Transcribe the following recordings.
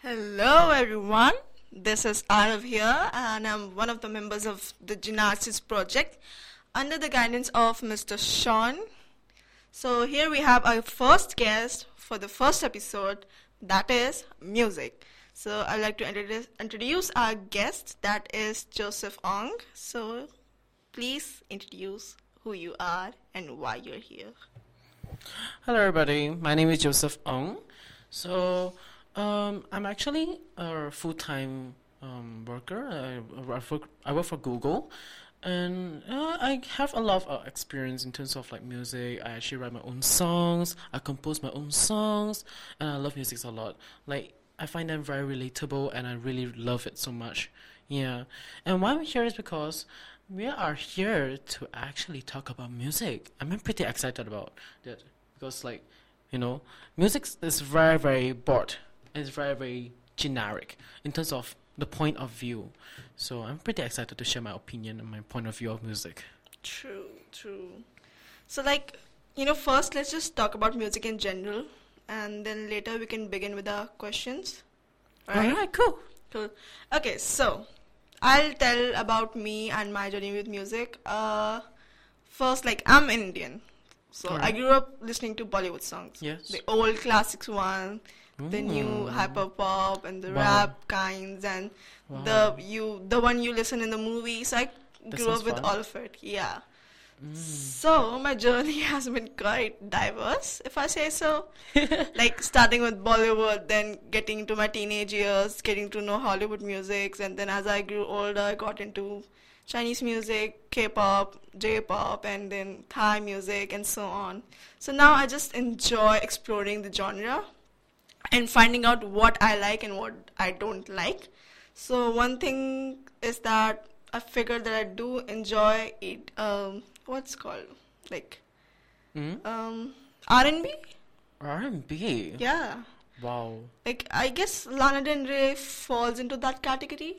Hello, everyone. This is Arav here, and I'm one of the members of the GenARTsis project under the guidance of Mr. Sean. So, here we have our first guest for the first episode that is music. So, I'd like to introduce, our guest that is Joseph Ong. So, please introduce who you are and why you're here. Hello, everybody. My name is Joseph Ong. So, um, I'm actually a full-time um, worker. I, work for, I work for Google, and uh, I have a lot of uh, experience in terms of like music. I actually write my own songs. I compose my own songs, and I love music a lot. Like I find them very relatable, and I really love it so much. Yeah, and why I'm here is because we are here to actually talk about music. I'm pretty excited about that because, like, you know, music is very, very broad. It's very, very generic in terms of the point of view. So I'm pretty excited to share my opinion and my point of view of music. True, true. So, like, you know, first let's just talk about music in general, and then later we can begin with our questions. Alright? Alright, cool. Cool. Okay, so I'll tell about me and my journey with music. Uh, first, like, I'm Indian. So I grew up listening to Bollywood songs. Yes. The old classics one, the new hyper pop and the Wow. rap kinds and Wow. the you the one you listen in the movies. I grew up with fun. all of it. Yeah. Mm. So my journey has been quite diverse, if I say so. like starting with Bollywood, then getting into my teenage years, getting to know Hollywood music, and then as I grew older, I got into Chinese music, K-pop, J-pop, and then Thai music, and so on. So now I just enjoy exploring the genre and finding out what I like and what I don't like. So one thing is that I figured that I do enjoy it. Um, what's called like Mm? um R&B? R&B. Yeah. Wow. Like I guess Lana Del Rey falls into that category.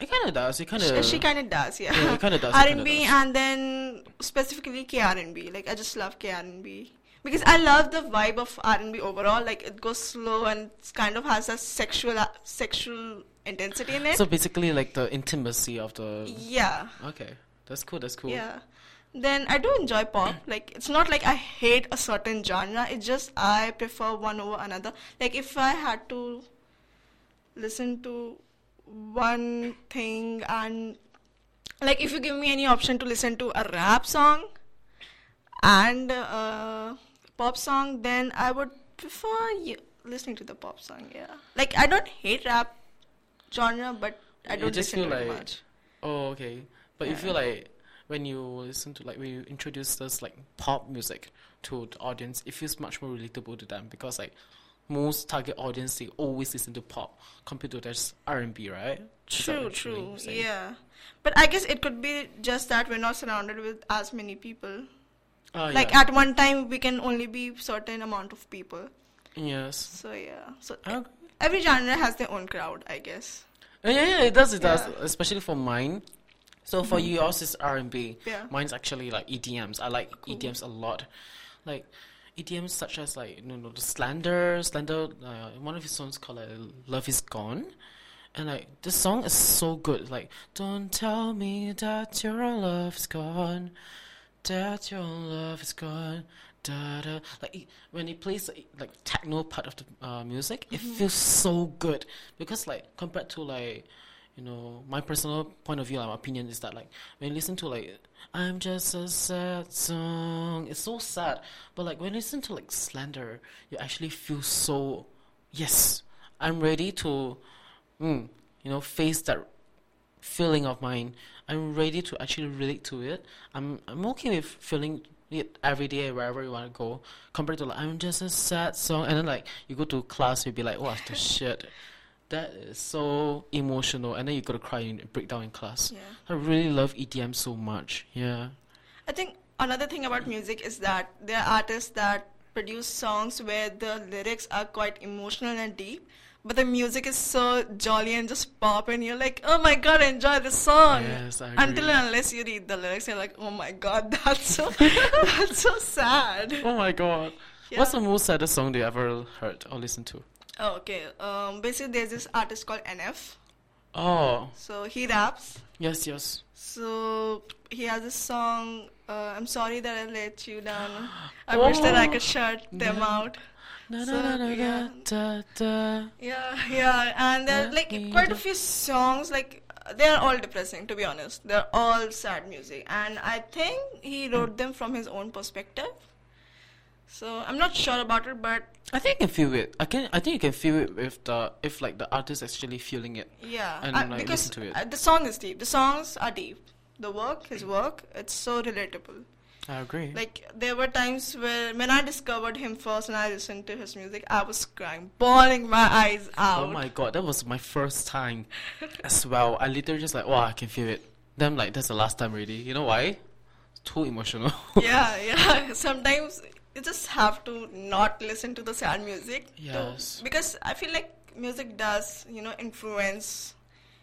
It kind of does. It kind She, of. she kind of does, yeah. Yeah, it kinda does, it R&B and then specifically K R&B. Like I just love K R&B because I love the vibe of R&B overall. Like it goes slow and it's kind of has a sexual sexual intensity in it. So basically, like the intimacy of the. yeah. Okay, that's cool. That's cool. Yeah. Then I do enjoy pop. Like it's not like I hate a certain genre. It's just I prefer one over another. Like if I had to listen to one thing and like if you give me any option to listen to a rap song and a pop song, then I would prefer you listening to the pop song. Yeah. Like I don't hate rap genre, but I don't just listen feel to it like- much. Oh, okay. But you feel like when you listen to like when you introduce this like pop music to the audience, it feels much more relatable to them because like most target audience they always listen to pop compared to just R and B, right? True, true. Yeah. But I guess it could be just that we're not surrounded with as many people. Oh, Like yeah. at one time we can only be certain amount of people. yes. So yeah. So agree. every genre has their own crowd, I guess. Uh, yeah, yeah, it does, it does. Yeah. Mm-hmm. Especially for mine. So for you, yours is R and B. Yeah. Mine's actually like EDMs. I like Cool. EDMs a lot. Like EDMs such as like you know the Slander, Slander. Uh, one of his songs called like, "Love Is Gone," and like this song is so good. Like, don't tell me that your love is gone, that your love is gone. Da, da. Like it- when he plays like, techno part of the uh, music, it feels so good because like compared to like you know my personal point of view, my opinion is that like when you listen to like I'm just a sad song, it's so sad. But like when you listen to like Slander, you actually feel so yes, I'm ready to, mm, you know, face that feeling of mine. I'm ready to actually relate to it. I'm I'm okay with feeling it every day wherever you want to go. Compared to like I'm just a sad song, and then like you go to class, you'll be like, what the shit. That is so emotional, and then you gotta cry and break down in class. Yeah. I really love EDM so much. Yeah. I think another thing about music is that there are artists that produce songs where the lyrics are quite emotional and deep, but the music is so jolly and just pop, and you're like, oh my god, enjoy the song. Yes, I Until and unless you read the lyrics, you're like, oh my god, that's so that's so sad. Oh my god. What's the most saddest song you ever heard or listened to? Oh, okay. Um, basically, there's this artist called NF. Oh, So he raps. yes, yes. So he has this song. Uh, I'm sorry that I let you down. I wish that I Oh. could shut them Yeah. out. So, na, na, na, yeah. da, da. Yeah, yeah, and there are like quite a few songs. Like they are all depressing, to be honest. They're all sad music, and I think he wrote them from his own perspective. So I'm not sure about it, but I think you can feel it. I can. I think you can feel it if the if like the artist actually feeling it. yeah, And, I- like, because listen to it. uh, the song is deep. The songs are deep. The work, his work, it's so relatable. I agree. Like there were times where when I discovered him first and I listened to his music, I was crying, bawling my eyes out. oh my god, that was my first time as well. I literally just like, wow, I can feel it. Then like that's the last time really. You know why? Too emotional. yeah, yeah. Sometimes you just have to not listen to the sad music. to- Yes. because I feel like music does, you know, influence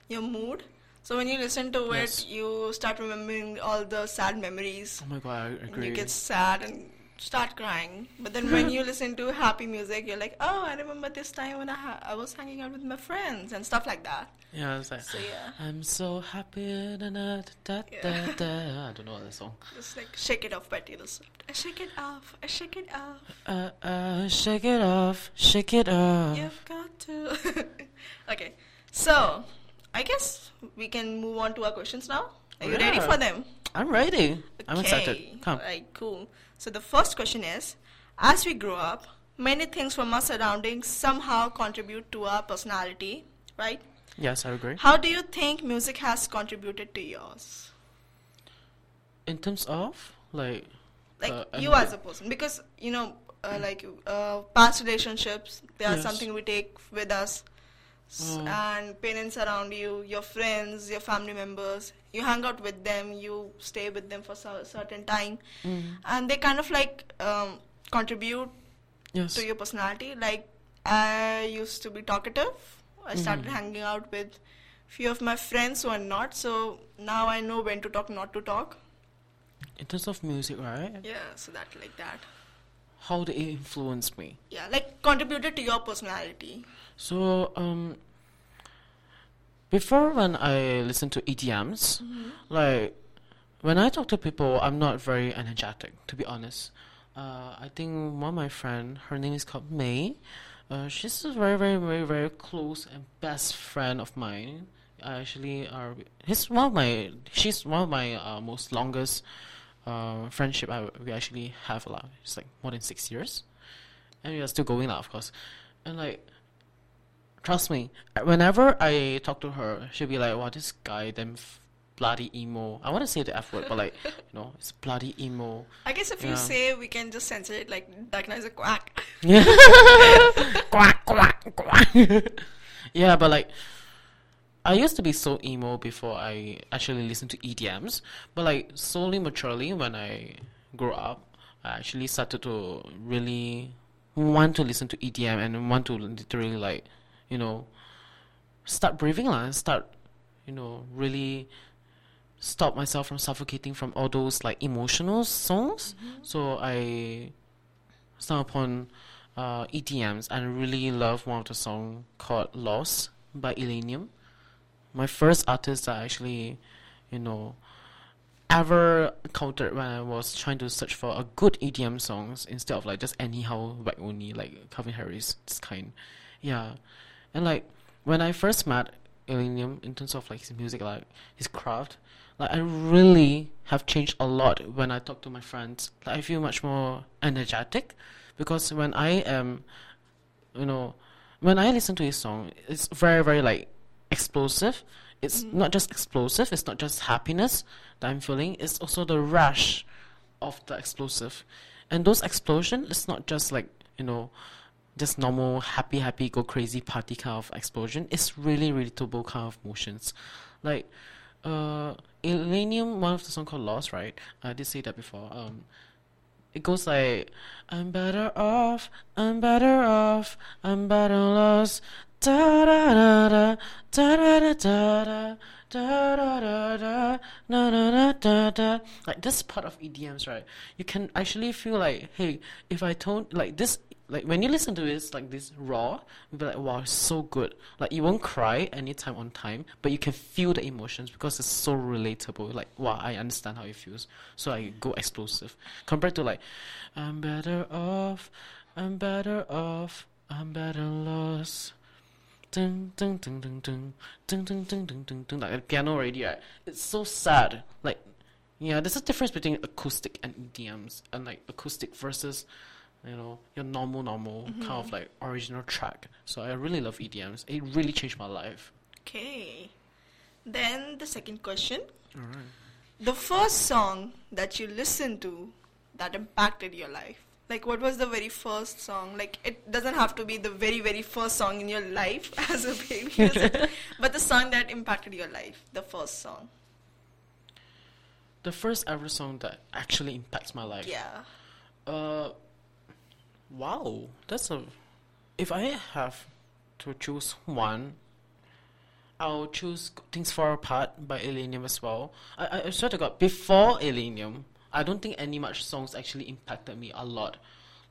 your mood. So when you listen to Yes. it, you start remembering all the sad memories. oh my god, I And agree. you get sad and start crying. But then when you listen to happy music, you're like, oh, I remember this time when I, ha- I was hanging out with my friends and stuff like that. yeah, it's like So yeah, I'm so happy. Da, da, da, da, Yeah. da. I don't know what that song. just like shake it off by Taylor Swift. I shake it off. I shake it off. Uh, uh, shake it off, shake it off. You've got to. okay, so I guess we can move on to our questions now. Are you ready for them? I'm ready. I'm excited. Okay. Come. Alright, cool. So the first question is: As we grow up, many things from our surroundings somehow contribute to our personality, right? Yes, I agree. How do you think music has contributed to yours? In terms of like, Like Uh, you as a person, because you know, uh, like uh, past relationships, they are Yes. something we take with us, Mm. and parents around you, your friends, your family members. You hang out with them, you stay with them for a certain time, mm, and they kind of like um, contribute yes, to your personality. Like I used to be talkative. I started Mhm. hanging out with few of my friends who are not. So now I know when to talk, not to talk. in terms of music, right? Yeah, so that like that. How did it influence me? Yeah, like contributed to your personality. So, um, before when I listen to EDMs, like when I talk to people, I'm not very energetic, to be honest. Uh, I think one of my friend, her name is called May. Uh, she's a very, very, very, very close and best friend of mine. I actually are. He's one of my. She's one of my uh, most longest uh, friendship. I, we actually have a lot. It's like more than six years, and we are still going now, of course. And like, trust me, whenever I talk to her, she'll be like, "Wow, this guy, them f- bloody emo." I want to say the f word, but like, you know, it's bloody emo. I guess if you say we can just censor it, like guy is a quack. Yeah. quack, quack, quack. yeah, but like, I used to be so emo before I actually listened to EDMs. But like, slowly, maturely, when I grew up, I actually started to really want to listen to EDM and want to literally like, you know, start breathing lah, start, you know, really stop myself from suffocating from all those like emotional songs. So I stumbled upon uh, EDMs and really love one of the song called Lost by Illenium. My first artist that I actually, you know, ever encountered when I was trying to search for a good EDM songs instead of like just anyhow whack only like Calvin Harris this kind. Yeah. And like when I first met Illenium in terms of like his music like his craft, like I really have changed a lot when I talk to my friends. Like I feel much more energetic because when I am you know when I listen to his song it's very very like explosive. It's mm-hmm. not just explosive, it's not just happiness that I'm feeling, it's also the rush of the explosive. And those explosion it's not just like, you know, just normal happy happy go crazy party kind of explosion. It's really relatable kind of motions. Like uh Illenium, one of the song called Lost, right? I did say that before. Um it goes like I'm better off, I'm better off, I'm better lost da da da da da da da da da da da da na na na da da like this part of EDMs right you can actually feel like hey if I don't like this like when you listen to this like this raw you'll be like wow it's so good. Like you won't cry anytime on time but you can feel the emotions because it's so relatable. Like wow I understand how it feels. So I go explosive. Compared to like I'm better off I'm better off I'm better lost ding ding ding ding ding ding ding ding ding ding ding like the piano already right? It's so sad. Like yeah there's a difference between acoustic and EDMs and like acoustic versus you know your normal normal kind of like original track so I really love EDMs it really changed my life Okay. Then the second question. alright The first song that you listened to that impacted your life. Like what was the very first song? Like it doesn't have to be the very very first song in your life as a baby, but the song that impacted your life, the first song. the first ever song that actually impacts my life Yeah. Uh, wow, that's a. If I have to choose one, I'll choose "Things Fall Apart" by Illenium as well. I, I swear to God, before Illenium, I don't think any much songs actually impacted me a lot,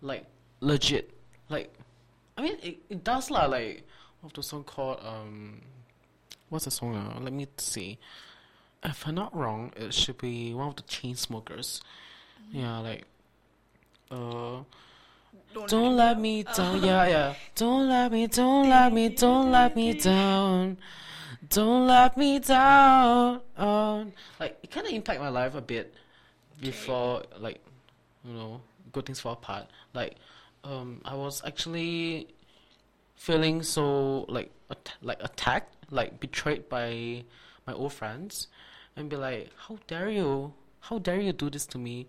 like legit. Like, I mean, it, it does lah. Like, of the song called um, what's the song? Uh? Let me see. If I'm not wrong, it should be one of the Chainsmokers. Yeah, like uh Don't, don't let me down yeah yeah. Don't let me don't let me don't let me down. Don't let me down um, like it kind of impacted my life a bit before like you know good things fall apart. Like um i was actually feeling so like at- like attacked like betrayed by my old friends and be like how dare you? How dare you do this to me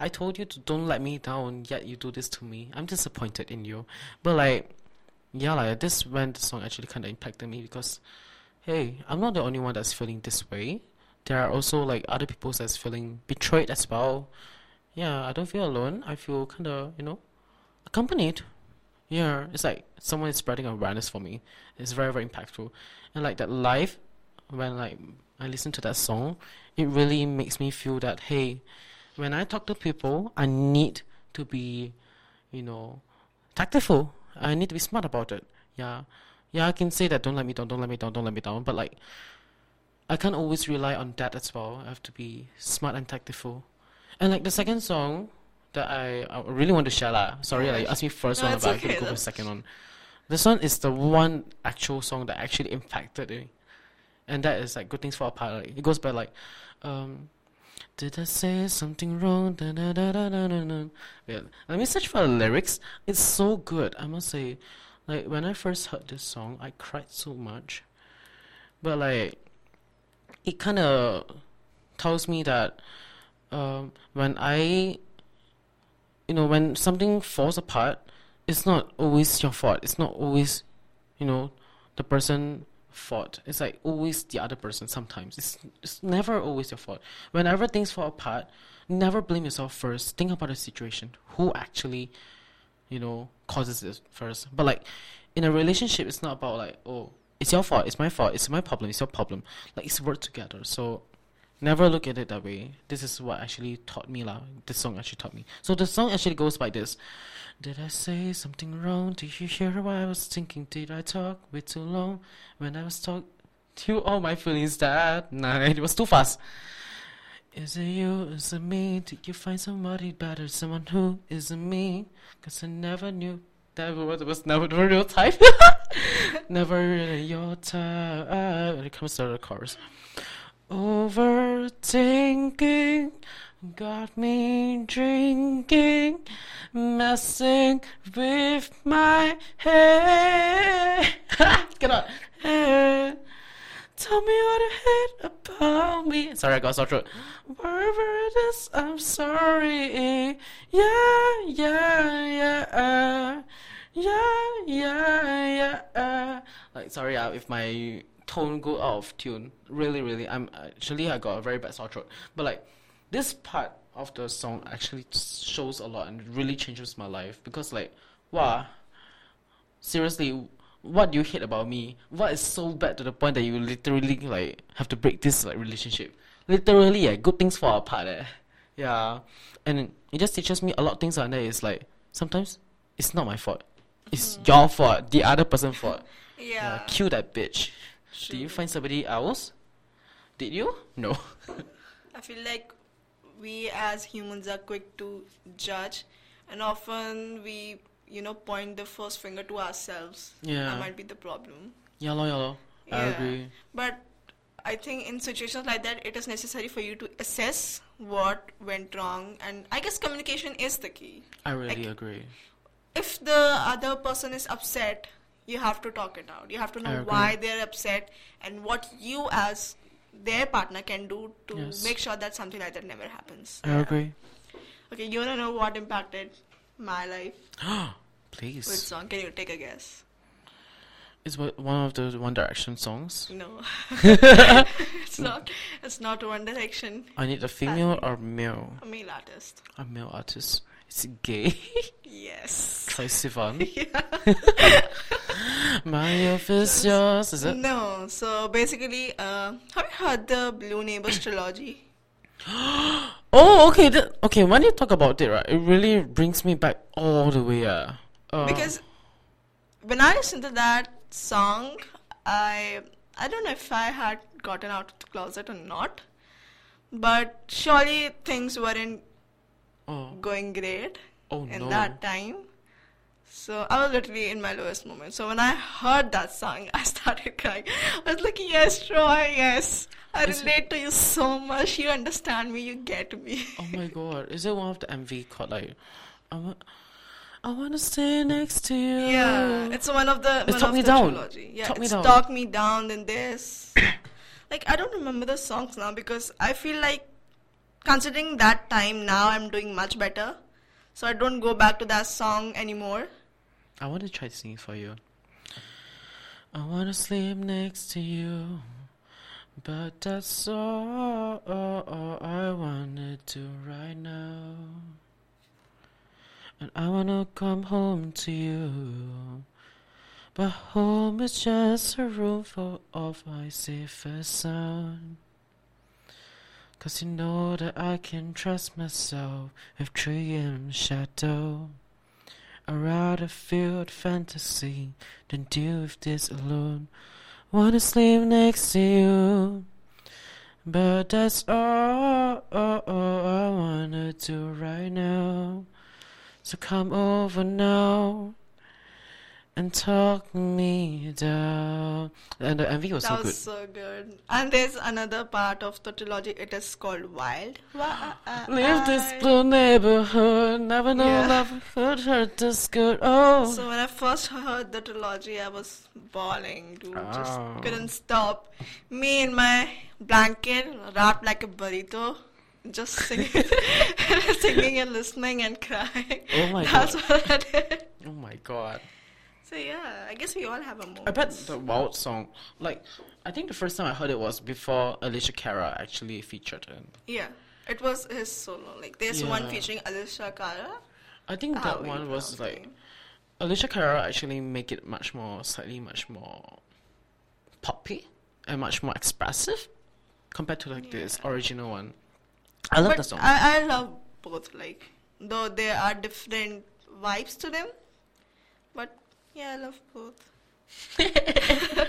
I told you to don't let me down, yet you do this to me. I'm disappointed in you. But like, yeah, like this when the song actually kind of impacted me because, hey, I'm not the only one that's feeling this way. There are also like other people that's feeling betrayed as well. Yeah, I don't feel alone. I feel kind of you know, accompanied. Yeah, it's like someone is spreading awareness for me. It's very very impactful, and like that live, when like I listen to that song, it really makes me feel that hey when I talk to people, I need to be, you know, tactful. I need to be smart about it. Yeah. Yeah, I can say that don't let me down, don't let me down, don't let me down, but like I can't always rely on that as well. I have to be smart and tactful. And like the second song that I, I really want to share lah. Sorry, like, you asked me first no, one, but okay, gonna go for the second one. This one is the one actual song that actually impacted me. And that is like Good Things Fall Apart. Like, it goes by like um did I say something wrong? Da, da, da, da, da, da, da. Wait, let me search for the lyrics. It's so good, I must say. Like when I first heard this song, I cried so much. But like, it kind of tells me that um, when I, you know, when something falls apart, it's not always your fault. It's not always, you know, the person fault. It's like always the other person sometimes. It's it's never always your fault. Whenever things fall apart, never blame yourself first. Think about the situation. Who actually, you know, causes this first. But like in a relationship it's not about like, oh, it's your fault, it's my fault, it's my problem, it's your problem. Like it's work together. So never look at it that way. This is what actually taught me lah. This song actually taught me. So the song actually goes like this. Did I say something wrong? Did you hear what I was thinking? Did I talk way too long? When I was talking to all my feelings that night. It was too fast. Is it you? Is it me? Did you find somebody better? Someone who isn't me? Cause I never knew that was, was never the real type. never really your type. When it comes to the chorus. Overthinking got me drinking, messing with my head. Get on. Head. Tell me what you hate about me. Sorry, I got so throat. Wherever it is, I'm sorry. Yeah, yeah, yeah. Yeah, yeah, yeah. Like, sorry, uh, if my tone go out of tune. Really, really, I'm actually I got a very bad sore throat. But like, this part of the song actually shows a lot and really changes my life because like, wow, seriously, what do you hate about me? What is so bad to the point that you literally like have to break this like relationship? Literally, yeah, good things fall apart. Eh. Yeah, and it just teaches me a lot of things. And that is like sometimes it's not my fault. It's your fault. The other person's fault. Yeah, Yeah. kill that bitch. Did you find somebody else? Did you? No. I feel like we as humans are quick to judge, and often we, you know, point the first finger to ourselves. Yeah. That might be the problem. yeah, lor, yeah, lor. I agree. But I think in situations like that, it is necessary for you to assess what went wrong, and I guess communication is the key. I really Like- agree. If the other person is upset, you have to talk it out. You have to know agree. why they're upset and what you as their partner can do to Yes. make sure that something like that never happens. I agree. Okay, you wanna know what impacted my life with Please. song? Can you take a guess? It's one one of the One Direction songs. No, it's not. It's not One Direction. I need a female or male. A male artist. A male artist. It's gay. Yes. Troye Sivan. Yeah. My office, is yours. Is it? No. So basically, uh, have you heard the Blue Neighbors trilogy? Oh, okay. That, okay, when you talk about it, right, it really brings me back all the way. Uh, uh, Because when I listened to that song, I I don't know if I had gotten out of the closet or not, but surely things weren't oh, going great oh in no. that time. So I was literally in my lowest moment. So when I heard that song, I started crying. I was like, "Yes, Troye, yes, I Is it- relate to you so much. You understand me. You get me." Oh my god. Is it one of the MV called like I want I wanna stay next to you. Yeah, it's one of the It's one Talk of Me the Down. trilogy. Yeah, Talk Me Down. Talk Me Down. Then this, like I don't remember the songs now because I feel like considering that time now I'm doing much better, so I don't go back to that song anymore. I want to try to sing for you. I wanna sleep next to you, but that's all, I wanted to right now. And I wanna come home to you, but home is just a room full of my safest sound. Cause you know that I can trust myself with tree and shadow. I'd rather feel fantasy than deal with this alone. Wanna sleep next to you, but that's all I wanna do right now. So come over now and talk me down. And the MV was that so was good. so good. And there's another part of the trilogy. It is called Wild. Leave this blue neighborhood, never know Yeah. love could hurt this good. Oh, So when I first heard the trilogy, I was bawling, dude. Just Oh. couldn't stop. Me in my blanket, wrapped like a burrito, just singing, singing and listening and crying. Oh my That's God. what I did. oh my god. So yeah, I guess we all have a moment. I bet the Wild song, like, I think the first time I heard it was before Alessia Cara actually featured it. Yeah, it was his solo. Like there's one featuring Alessia Cara. I think that ah, we one was pronounce like. Alessia Cara actually make it much more, slightly much more poppy and much more expressive compared to like this original one. I love but the song. I, I love both. Like though there are different vibes to them, but yeah, I love both.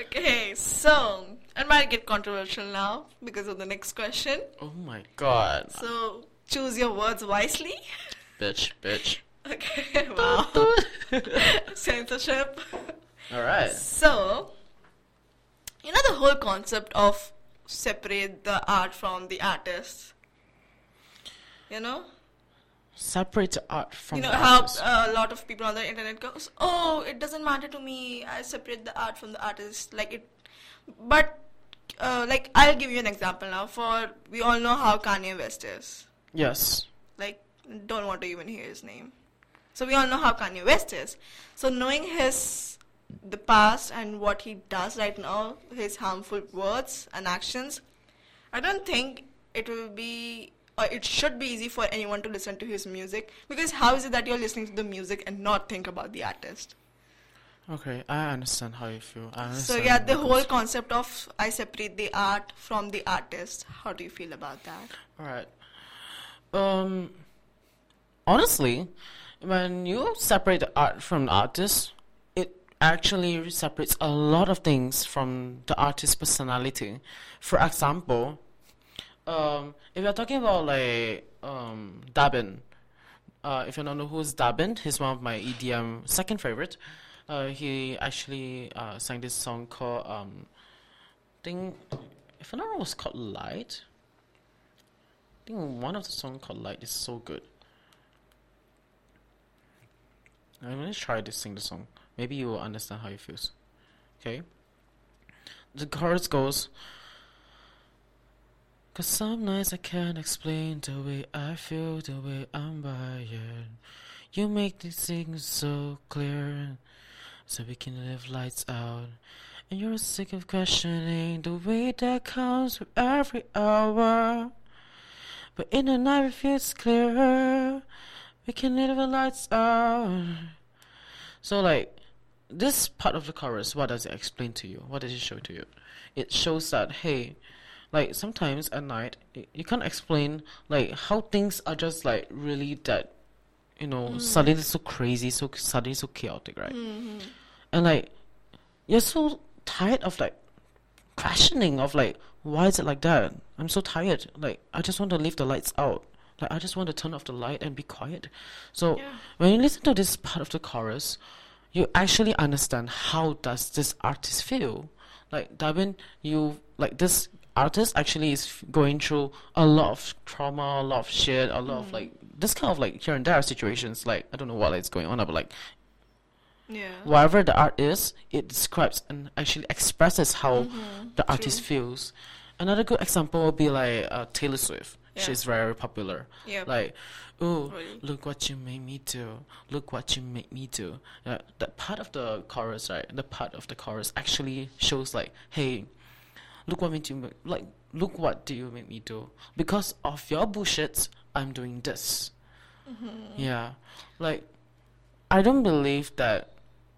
okay, so I might get controversial now because of the next question. oh my god, So choose your words wisely. bitch, bitch. Okay, wow. Censorship. All right. So, you know the whole concept of separate the art from the artist. You know, Separate art from you know how uh, a lot of people on the internet goes, "Oh, it doesn't matter to me. I separate the art from the artist." Like it, but uh, like I'll give you an example now. For we all know how Kanye West is. yes. Like, don't want to even hear his name. So we all know how Kanye West is. So knowing his the past and what he does right now, his harmful words and actions, I don't think it will be or it should be easy for anyone to listen to his music because how is it that you're listening to the music and not think about the artist? Okay, I understand how you feel. So yeah, the whole concept of I separate the art from the artist. How do you feel about that? Alright. Um honestly, when you separate the art from the artist, it actually separates a lot of things from the artist's personality. For example, um if you're talking about like um Dabin, uh if you don't know who's Dabin, he's one of my EDM second favorite. Uh he actually uh sang this song called um I think if I'm was called Light. I think one of the songs called Light is so good. I'm gonna try to sing the song. Maybe you will understand how it feels. Okay? The chorus goes Cause some nights I can't explain the way I feel, the way I'm wired. You make these things so clear, so we can live lights out. And you're sick of questioning the way that comes with every hour. But in the night it feels clearer. We can live the lights out. So like this part of the chorus, what does it explain to you? What does it show to you? It shows that hey, like sometimes at night you can't explain like how things are just like really that you know mm. suddenly so crazy, so suddenly so chaotic, right? Mm-hmm. And like you're so tired of like questioning of like why is it like that? I'm so tired. Like I just want to leave the lights out. Like I just want to turn off the light and be quiet. So Yeah. when you listen to this part of the chorus, you actually understand how does this artist feel. Like Darwin, you like this artist actually is going through a lot of trauma, a lot of shit, a lot of like this kind of like here and there situations. Like I don't know what is going on, but like Yeah. whatever the art is, it describes and actually expresses how Mm-hmm. the artist feels. Another good example would be like uh, Taylor Swift. Yeah. She's very popular. Yeah. Like, oh, Really? look what you made me do. Look what you made me do. Uh, that part of the chorus, right? The part of the chorus actually shows like, hey, look what made you make, like, look what do you make me do? Because of your bullshit, I'm doing this. Mm-hmm. Yeah, like, I don't believe that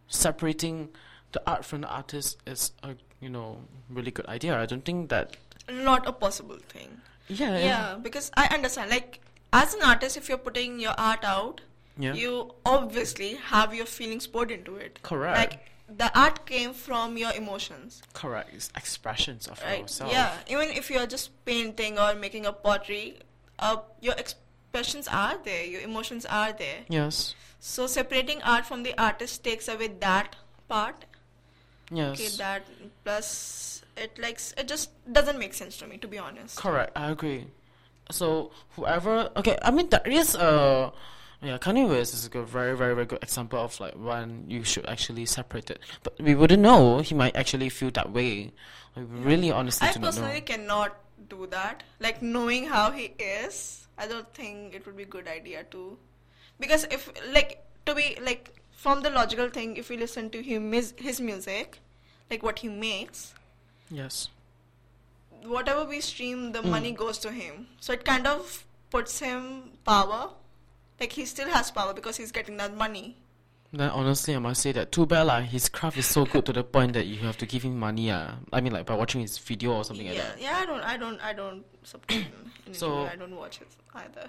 separating the art from the artist is a you know really good idea. I don't think that. Not a possible thing. Yeah. Yeah, because I understand. Like, as an artist, if you're putting your art out, Yeah. you obviously have your feelings poured into it. Correct. Like, the art came from your emotions, Correct. It's expressions of right? yourself. Yeah. Even if you're just painting or making a pottery, uh, your expressions are there, your emotions are there. Yes. So separating art from the artist takes away that part. Yes. Okay, that plus it likes it just doesn't make sense to me, to be honest. Correct. I agree. So whoever, okay, I mean there is a, yeah, Kanye West is a good, very, very, very good example of like when you should actually separate it. But we wouldn't know. He might actually feel that way. Really, honestly, I do not know. personally cannot do that. Like knowing how he is, I don't think it would be a good idea to, because if like to be like from the logical thing, if we listen to him his, his music, like what he makes, Yes. whatever we stream, the hmm. money goes to him. So it kind of puts him power. Like he still has power because he's getting that money. Then honestly, I must say that too bad lah. His craft is so good to the point that you have to give him money. Ah, I mean like by watching his video or something yeah, like that. yeah. I don't, I don't, I don't support him. So- I don't watch it either.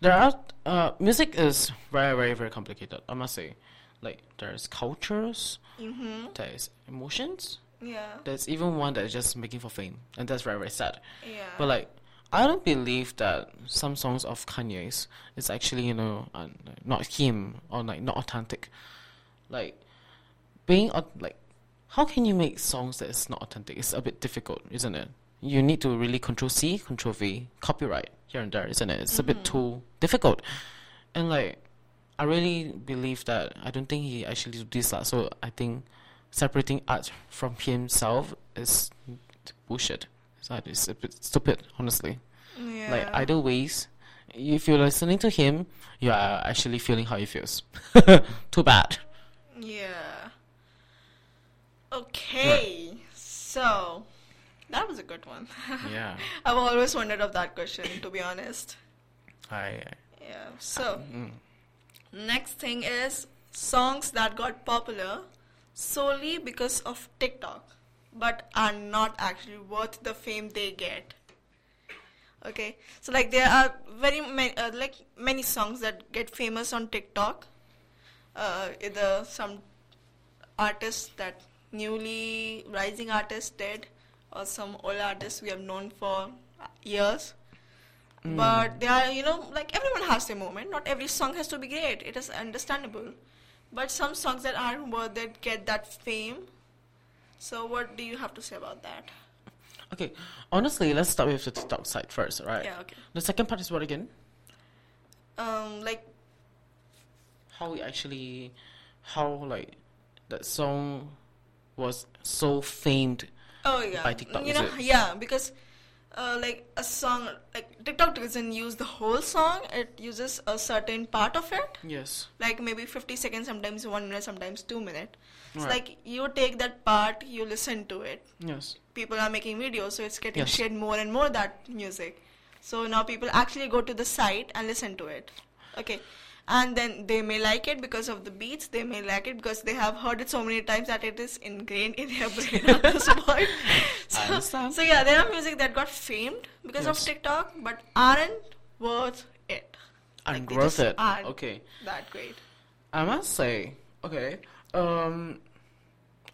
There are uh, music is very, very, very complicated. I must say, like there's cultures, Mm-hmm. there's emotions, Yeah. there's even one that is just making for fame, and that's very, very sad. Yeah. But like, I don't believe that some songs of Kanye's is actually you know uh, not him or like not authentic. Like being like, how can you make songs that is not authentic? It's a bit difficult, isn't it? You need to really control C, control V, copyright here and there, isn't it? It's a bit too difficult. And like, I really believe that I don't think he actually do this lah. So I think separating art from himself is bullshit. It's, it's a bit stupid, honestly. yeah. Like either ways, if you're listening to him, you are actually feeling how he feels. Too bad. Yeah. Okay. So that was a good one. Yeah. I've always wondered of that question, to be honest. I. Yeah. So Mm. next thing is songs that got popular solely because of TikTok, but are not actually worth the fame they get. Okay, so like there are very many, uh, like many songs that get famous on TikTok. Uh, either some artists that newly rising artists did, or some old artists we have known for years. But they are, you know, like everyone has their moment. Not every song has to be great. It is understandable. But some songs that aren't worth it get that fame. So what do you have to say about that? Okay, honestly, let's start with the TikTok side first, right? Yeah, okay. The second part is what again? Um, like How we actually, how like that song was so famed. Oh yeah, by TikTok, You is know, it? yeah, because uh, like a song, like TikTok doesn't use the whole song. It uses a certain part of it, Yes. like maybe 50 seconds, sometimes one minute, sometimes two minutes. It's Right. like you take that part, you listen to it. Yes. People are making videos, so it's getting Yes. shared more and more that music. So now people actually go to the site and listen to it. Okay. And then they may like it because of the beats. They may like it because they have heard it so many times that it is ingrained in their brain at this point. So, so yeah, there are music that got famed because of TikTok, but aren't worth it. And Like, worth it. aren't Okay. That great. I must say, okay, um,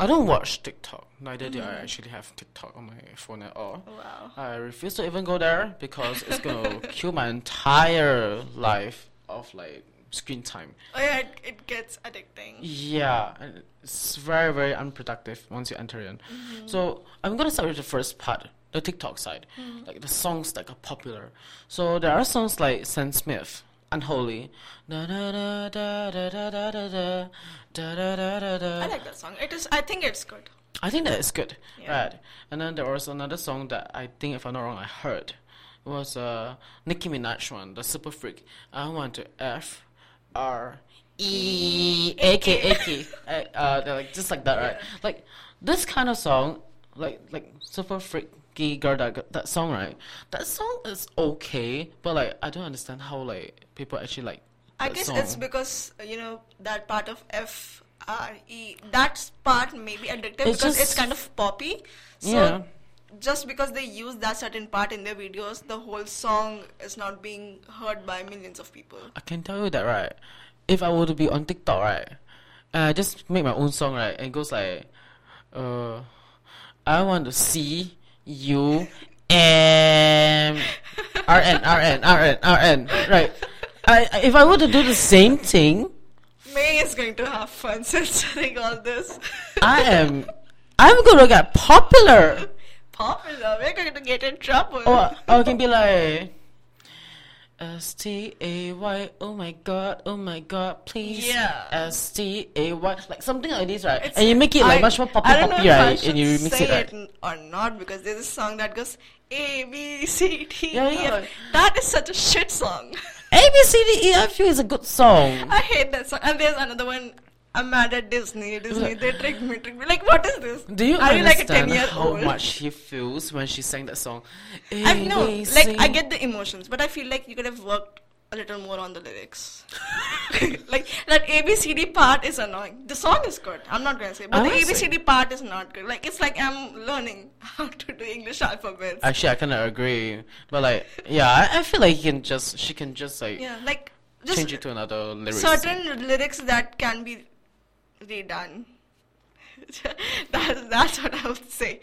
I don't watch TikTok. Neither do I Mm-hmm. actually have TikTok on my phone at all. Wow. I refuse to even go there because it's gonna kill my entire life of like screen time. Oh yeah, it, it gets addicting. Yeah, and it's very very unproductive once you enter in. Mm-hmm. So I'm gonna start with the first part, the TikTok side, Mm-hmm. like the songs that are popular. So there are songs like Sam Smith, Unholy, da da da da da da da da da da da da. I like that song. It is. I think it's good. I think that is good, Yeah. right? And then there was another song that I think, if I'm not wrong, I heard. It was uh, Nicki Minaj one, the Super Freak. I want to F R E A K A K. Uh, they're like just like that, right? Like this kind of song, like like Super Freaky Girl, that that song, right? That song is okay, but like I don't understand how like people actually like. I guess song. it's because uh, you know that part of F R E. That part may be addictive It's because it's kind of poppy. So Yeah. Just because they use that certain part in their videos, the whole song is not being heard by millions of people. I can tell you that right. If I were to be on TikTok, right, and I just make my own song, right, and it goes like, uh, I want to see you and RN, RN, RN, RN, right. I, if I were to do the same thing, May is going to have fun censoring all this. I am, I'm gonna get popular. Popular. We're going to get in trouble. Or I can be like, S T A Y. Oh my god. Oh my god. Please. Yeah. S T A Y. Like something like this, right? It's- and you make it like I- much more poppy, I don't know poppy, if right? And you remix say it, right? n- or not because there's a song that goes A B C D Yeah, E. F. That is such a shit song. A B C D E F U is a good song. I hate that song. And there's another one. I'm mad at Disney. Disney, they tricked me, tricked me. Like, what is this? Do you Are you like a 10 year how old? much she feels when she sang that song? I know, like, I get the emotions, but I feel like you could have worked a little more on the lyrics. like, that ABCD part is annoying. The song is good, I'm not gonna say, but the must say- ABCD part is not good. Like, it's like I'm learning how to do English alphabets. Actually, I kind of agree, but like, yeah, I, I feel like he can just, she can just like yeah, like, just change it to another lyrics. certain lyrics that can be redone. that's, that's what I would say.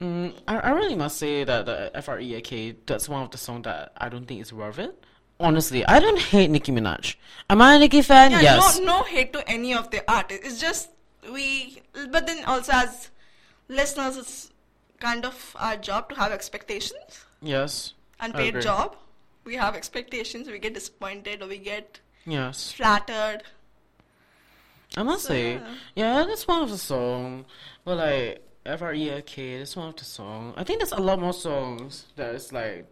Mm, I, I really must say that the F R E A K that's one of the songs that I don't think is worth it. Honestly, I don't hate Nicki Minaj. Am I a Nicki fan? Yeah, yes. no, no hate to any of the artists. It's just we, but then also as listeners, it's kind of our job to have expectations. Yes. Unpaid job. We have expectations. We get disappointed or we get Yes. flattered. I must So, say, yeah. yeah, that's one of the song. But like F R E A K, that's one of the song. I think there's a lot more songs that is like,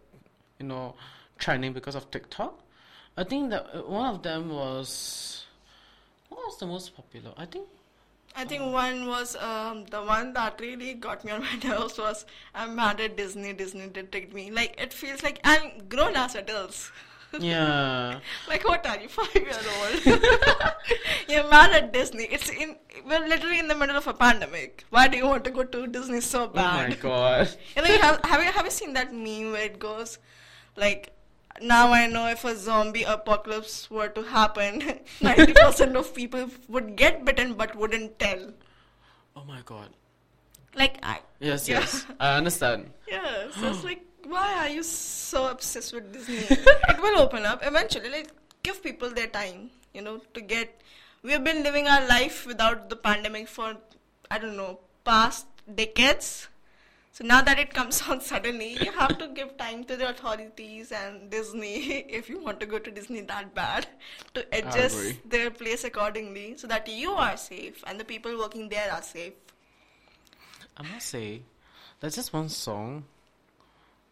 you know, trending because of TikTok. I think that uh, one of them was what was the most popular? I think I think one was um, the one that really got me on my nerves was I'm mad at Disney. Disney did trick me. Like it feels like I'm grown as adults. Yeah. Like, what are you, five year old? You're mad at Disney. It's in we're literally in the middle of a pandemic. Why do you want to go to Disney so bad? Oh my god. You know, you have, have you have you seen that meme where it goes like, now I know if a zombie apocalypse were to happen, ninety percent of people would get bitten but wouldn't tell. Oh my god. Like, I Yes, Yeah. yes. I understand. yeah. So it's like, why are you so obsessed with Disney? it will open up eventually. Like, give people their time. You know, to get. We've been living our life without the pandemic for I don't know past decades. So now that it comes on suddenly, you have to give time to the authorities and Disney if you want to go to Disney that bad to adjust their place accordingly so that you are safe and the people working there are safe. I must say, there's just one song.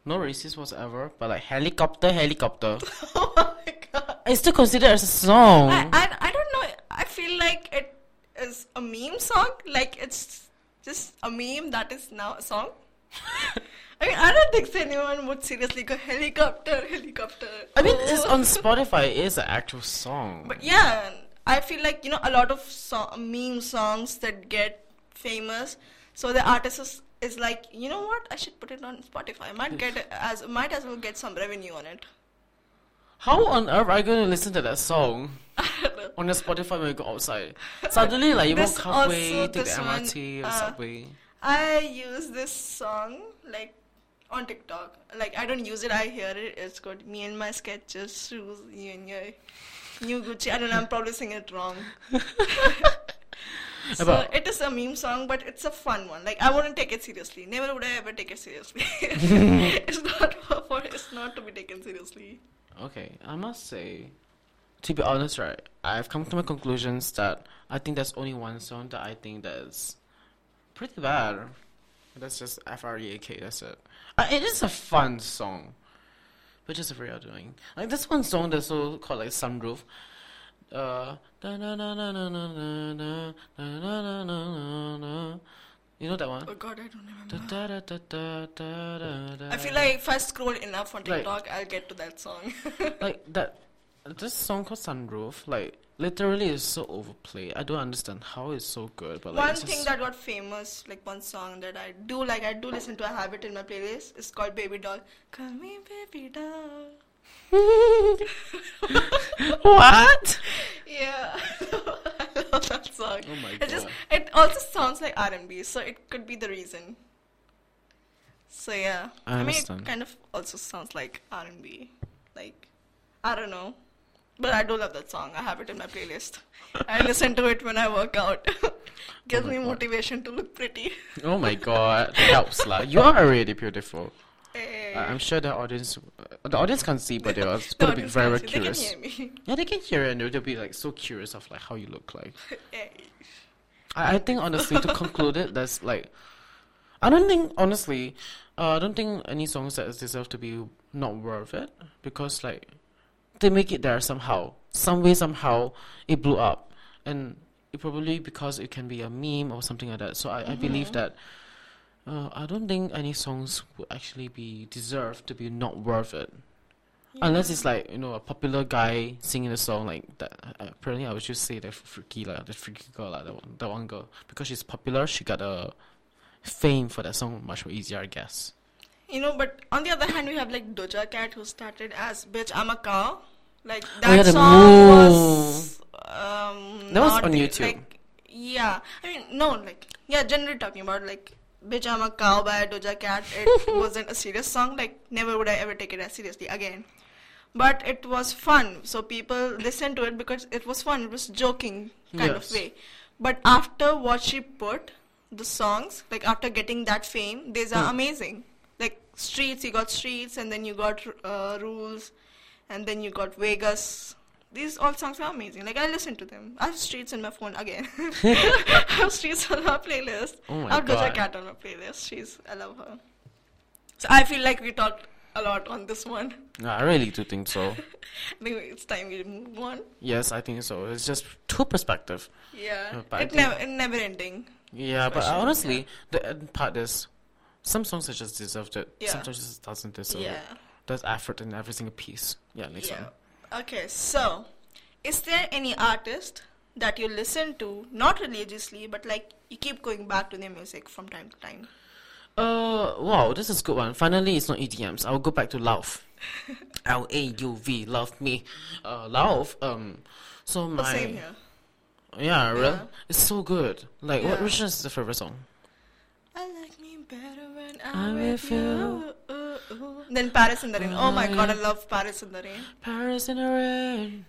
No racist whatsoever, but like helicopter, helicopter. oh my god. It's still considered as a song. I, I, I don't know. I feel like it is a meme song. Like it's just a meme that is now a song. I mean, I don't think anyone would seriously go helicopter, helicopter. I mean, it's on Spotify. It is an actual song. But yeah, I feel like you know a lot of so- meme songs that get famous. So the artist is, like, you know what? I should put it on Spotify. I might get as might as well get some revenue on it. How on earth are you going to listen to that song I don't know. on your Spotify when you go outside? Suddenly, like you This walk halfway, take the this one, MRT or uh, subway. I use this song like on TikTok. Like I don't use it, I hear it. It's called Me and my sketches, shoes, you and your new Gucci. I don't know. I'm probably singing it wrong. so it is a meme song, but it's a fun one. Like I wouldn't take it seriously. Never would I ever take it seriously. it's not for. It's not to be taken seriously. Okay, I must say, to be honest, right, I've come to my conclusions that I think there's only one song that I think that's pretty bad. That's just F R E A K. That's it. Uh, it is a fun song, but just very doing. Like this one song that's so called like Sunroof. Uh, you know that one? Oh God, I don't remember. I feel like if I scroll enough on TikTok, I'll get to that song. like that, this song called Sunroof, like literally is so overplayed. I don't understand how it's so good. But like, one thing that got famous, like one song that I do like, I do listen to. I have it in my playlist. It's called Baby Doll. Call me Baby Doll. what? Yeah, I love that song. Oh my It just, God. it also sounds like R&B, so it could be the reason. So yeah, I mean, it kind of also sounds like R&B. Like, I don't know, but I do love that song. I have it in my playlist. I listen to it when I work out. Gives Oh my me God. motivation to look pretty. Oh my god, it helps lah. You are already beautiful. I- I'm sure the audience, uh, the audience can't see, but they're The gonna be very, curious. They can hear me. Yeah, they can hear it and they'll, be like so curious of like how you look like. I, I think honestly to conclude it, that's like, I don't think honestly, uh, I don't think any songs that deserve to be not worth it because like they make it there somehow, some way somehow it blew up, and it probably because it can be a meme or something like that. So I, I believe that. Uh, I don't think any songs would actually be deserved to be not worth it. Unless it's like you know a popular guy singing a song like that. Apparently, I would just say that freaky like the freaky girl like that one, that one girl because she's popular. She got a fame for that song much more easier, I guess. You know, but on the other hand, we have like Doja Cat who started as "Bitch I'm a Cow." Like Oh, that yeah, the song was um, That was on YouTube. Like, yeah, I mean, no, like yeah, generally talking about like "Bitch I'm a Cow" by a Doja Cat. It wasn't a serious song. Like never would I ever take it as seriously again. But it was fun, so people listened to it because it was fun. It was joking kind Yes. of way. But after what she put, the songs, like after getting that fame, these are Hmm. amazing. Like streets, you got streets, and then you got uh, rules, and then you got Vegas. These all songs are amazing. Like I listen to them. I have streets in my phone again. I have streets on my playlist. Oh my I have Doja. Cat on my playlist. She's I love her. So I feel like we talked a lot on this one. No, I really do think so. I think it's time we move on. yes, I think so. It's just two perspective. Yeah, Uh, but it never, never ending. Yeah, but honestly, the end part is some songs are just deserved it. Yeah. Sometimes just doesn't deserve Yeah. it. there's effort in every single piece. Yeah, next one. Okay, so is there any artist that you listen to, not religiously, but like you keep going back to their music from time to time? Uh, wow, this is a good one. Finally, it's not EDMs. I'll go back to Lauv. L A U V, love me. Uh, Lauv. Um, so Oh, my same here. yeah, really, Yeah. it's so good. Like, what Yeah. which is the favorite song? I like me better when I'm I'm with with you. you. Then Paris in the Rain. Oh my god, I love mm. Paris in the Rain. Paris in the rain.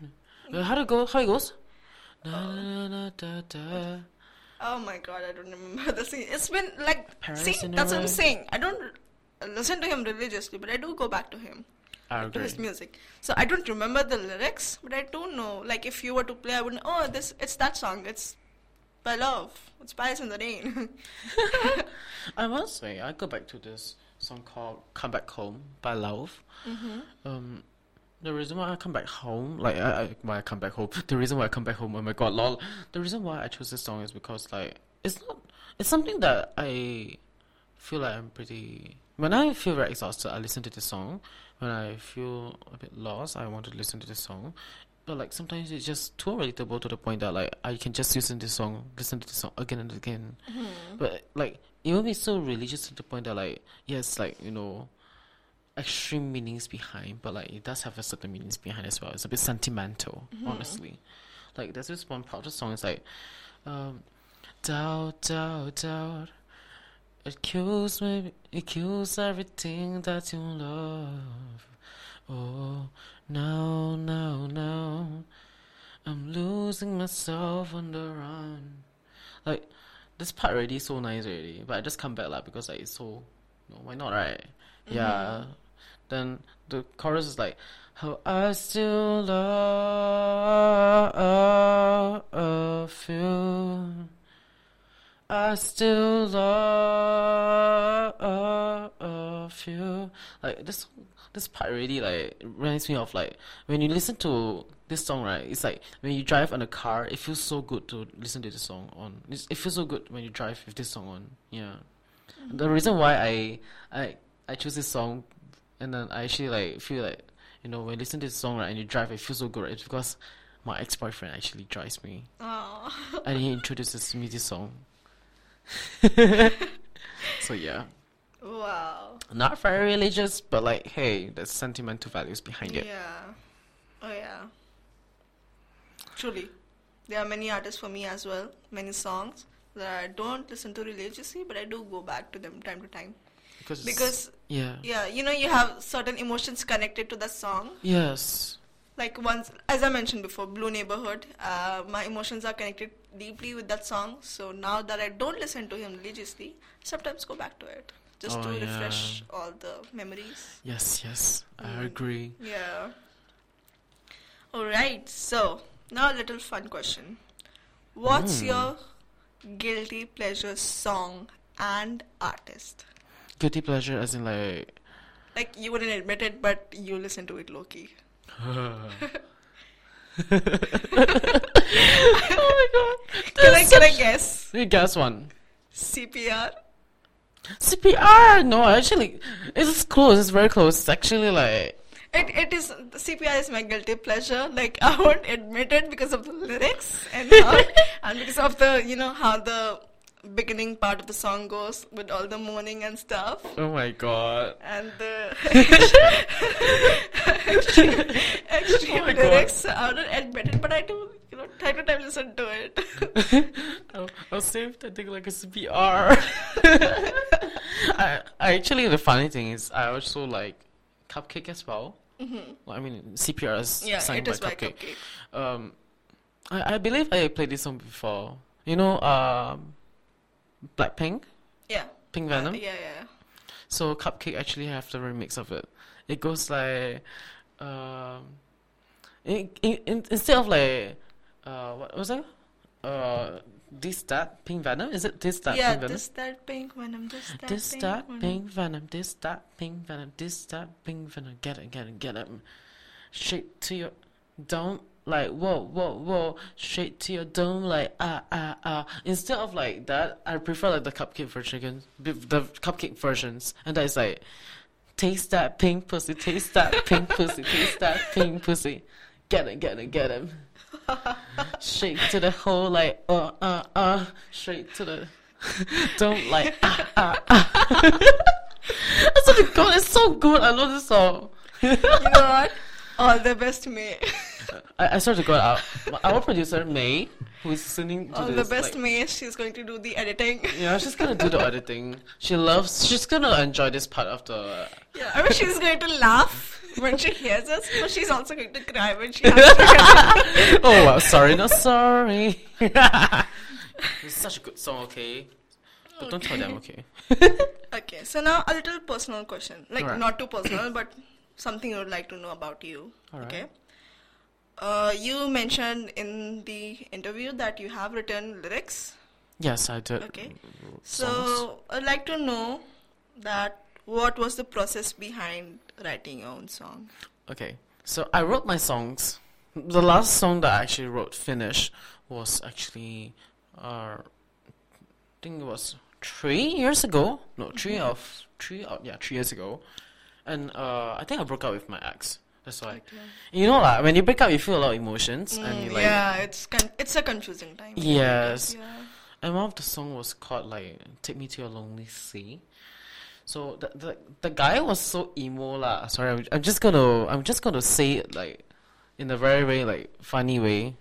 How to go? How it goes? Da. Oh my god, I don't remember the sing. It's been like, Paris see, that's what I'm saying. I don't listen to him religiously, but I do go back to him, I to his music. So I don't remember the lyrics, but I do know. Like if you were to play, I would know. Oh, this it's that song. It's by Lauv. It's Paris in the Rain. I must say, I go back to this song called "Come Back Home" by Lauv. Um, the reason why I come back home, like I, I, why I come back home, the reason why I come back home, oh my god, lol. The reason why I chose this song is because like it's not, it's something that I feel like I'm pretty. When I feel very exhausted, I listen to this song. When I feel a bit lost, I want to listen to this song. But like sometimes it's just too relatable to the point that like I can just listen to this song, listen to this song again and again. But like it won't be so religious to the point that like yes, like you know, extreme meanings behind, but like it does have a certain meanings behind as well. It's a bit sentimental, honestly. Like there's this one part of the song. It's like, um, doubt, doubt, doubt. It kills me. It kills everything that you love. Oh, now, now, now. I'm losing myself on the run. Like this part already so nice already, but I just come back like because like it's so. No, why not, right? Yeah. Mm-hmm. Then the chorus is like, "How I still love you." I still love you. Like this, this part really like reminds me of like when you listen to this song, right? It's like when you drive on a car, it feels so good to listen to this song on. It feels so good when you drive with this song on. Yeah. The mm-hmm. reason why I I I choose this song, and then I actually like feel like you know when you listen to this song right and you drive, it feels so good. Right? It's because my ex boyfriend actually drives me, oh. and he introduces me this song. so yeah, Wow. Not very religious, but like, hey, there's sentimental values behind it. Yeah. Oh yeah. Truly. There are many artists for me as well, many songs that I don't listen to religiously, but I do go back to them time to time. Because, Because yeah, yeah, you know, you have certain emotions connected to the song. yes, Like once, as I mentioned before, Blue Neighborhood, uh, my emotions are connected deeply with that song. So now that I don't listen to him religiously, I sometimes go back to it just Oh, to yeah. refresh all the memories. yes, yes, I Mm. agree. Yeah. Alright, so now a little fun question. What's Hmm. your guilty pleasure song and artist? Guilty pleasure, as in like, Like you wouldn't admit it, but you listen to it low key. oh my god, Can I, can I guess? you guess one. CPR? CPR, no, actually, it's close. It's very close. It's actually like, It, it is CPR is my guilty pleasure. Like I won't admit it because of the lyrics and how, and because of the you know how the beginning part of the song goes with all the moaning and stuff. oh my god. and the extreme, extreme Oh God. lyrics. I don't admit it, but I do, you know, time to time listen to it. I'll, I'll save that thing like a CPR. I, I actually, the funny thing is, I also like CupcakKe as well. Well, I mean, CPR is Mm-hmm. yeah, signed it by is by CupcakKe. CupcakKe. Um, I, I believe I played this song before. You know, um, Blackpink, Yeah. Pink Uh, Venom. yeah, yeah. So CupcakKe actually have the remix of it. It goes like, um, in, in, in, instead of like, uh, what was that? Uh, this that Pink Venom? Is it this that yeah, Pink Venom? Yeah, this that pink venom, this that This pink that venom. pink venom, this that pink venom, this that pink venom. Get it, get it, get it. Straight to your don't like whoa, whoa, whoa. Straight to your dome, like ah, ah, ah. Instead of like that, I prefer like the CupcakKe version, the CupcakKe versions, and that is like Taste that pink pussy, taste that pink pussy, taste that pink pussy. Get it, get it, get him. Shake to the hole like uh uh uh. Straight to the. Don't like ah ah ah. That's what god, it's so good. I love this song. You know what? All the best, May. I, I started to go out. Our producer May, who is listening to All the best, like, May. She's going to do the editing. yeah, she's gonna do the editing. She loves. She's gonna enjoy this part of the. Yeah, I mean, she's going to laugh when she hears us, but she's also going to cry when she has to. oh, wow, sorry, no sorry. it's such a good song, okay? But don't tell them, okay? okay, so now a little personal question. Like, Alright. not too personal, but something I would like to know about you. Alright. Okay. Uh, you mentioned in the interview that you have written lyrics. Yes, I did. Okay. songs. So I'd like to know that what was the process behind writing your own song? Okay, so I wrote my songs. The last song that I actually wrote, Finish, was actually, uh, I think it was three years ago. No, 3 of three. Uh, yeah, three years ago. And uh, I think I broke up with my ex. That's why. You know, like when you break up, you feel a lot of emotions, and you Mm, like. yeah, it's con- it's a confusing time. Yes. Yeah. And one of the song was called like "Take Me to Your Lonely Sea." So the the the guy was so emo lah. Sorry, I'm, I'm just gonna I'm just gonna say it like in a very very like funny way.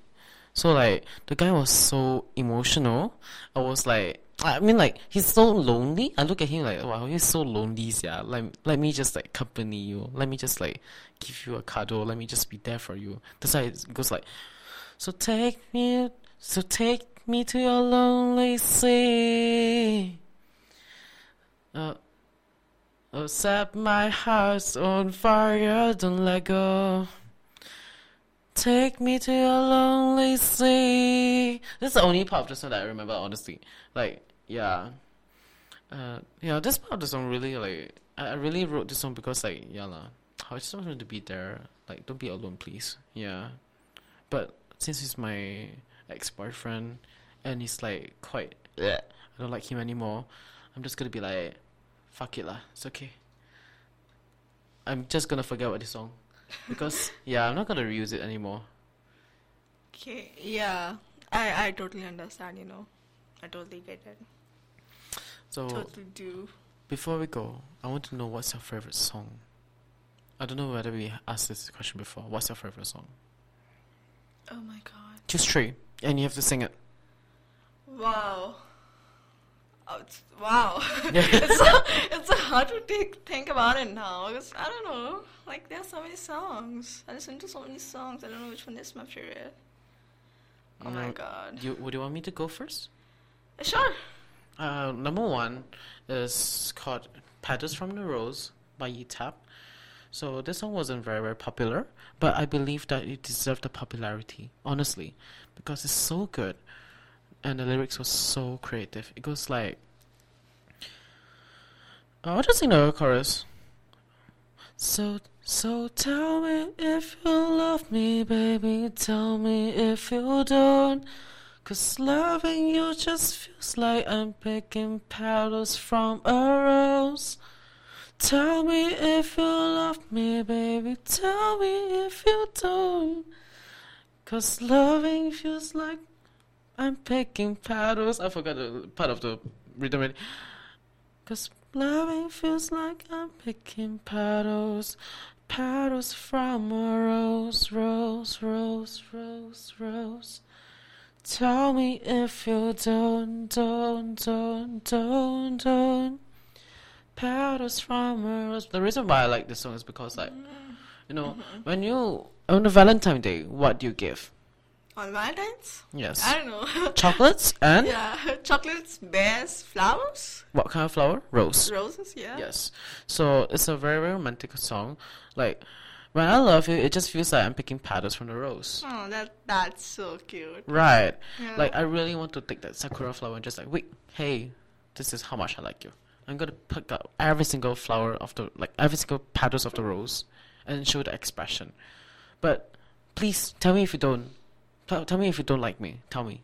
So like the guy was so emotional. I was like, I mean like he's so lonely. I look at him like, wow, he's so lonely, yeah. Like let me just like accompany you. Let me just like give you a cuddle. Let me just be there for you. That's why it goes like. So take me, so take me to your lonely sea. Uh, oh, set my heart on fire, don't let go. Take me to your lonely sea. This is the only part of the song that I remember, honestly. Like, yeah. Uh, yeah, this part of the song really, like, I, I really wrote this song because, like, yeah, lah. I just wanted to be there. Like, don't be alone, please. Yeah. But since he's my ex boyfriend and he's like quite I don't like him anymore, I'm just gonna be like fuck it lah, it's okay. I'm just gonna forget about this song. Because yeah, I'm not gonna reuse it anymore. Okay. Yeah. I I totally understand. You know, I totally get it. So Totally do. before we go, I want to know what's your favorite song. I don't know whether we asked this question before. What's your favorite song? Oh my god. Choose three, and you have to sing it. Wow. Oh, it's, wow. it's so, it's so hard to think, think about it now because I don't know. Like there are so many songs. I listen to so many songs. I don't know which one is my favorite. Oh my Mm, god. You would you want me to go first? Sure. Uh, number one is called Petals from the Rose by Yitap. So this song wasn't very, very popular, but I believe that it deserved the popularity, honestly, because it's so good and the lyrics were so creative. It goes like, I'll just sing the chorus. So, so tell me if you love me, baby. Tell me if you don't. Cause loving you just feels like I'm picking petals from a rose. Tell me if you love me, baby. Tell me if you don't. Cause loving feels like I'm picking petals. I forgot the part of the rhythm. Cause loving feels like I'm picking petals. Petals from a rose, rose, rose, rose, rose. Tell me if you don't, don't, don't, don't, don't. Petals from a rose. The reason why I like this song is because, like, you know, when you on the Valentine Day, what do you give? On Valentine's? Yes, I don't know. chocolates and yeah. Chocolates, bears, flowers, what kind of flower? Rose. roses. Yeah. Yes. So it's a very, very romantic song. Like when I love you, it just feels like I'm picking petals from the rose. Oh, that that's so cute. Right. Yeah. Like I really want to take that sakura flower and just like, wait, hey, this is how much I like you. I'm gonna pick up every single flower of the like every single petals of the rose and show the expression. But please tell me if you don't. Tell, tell me if you don't like me. Tell me.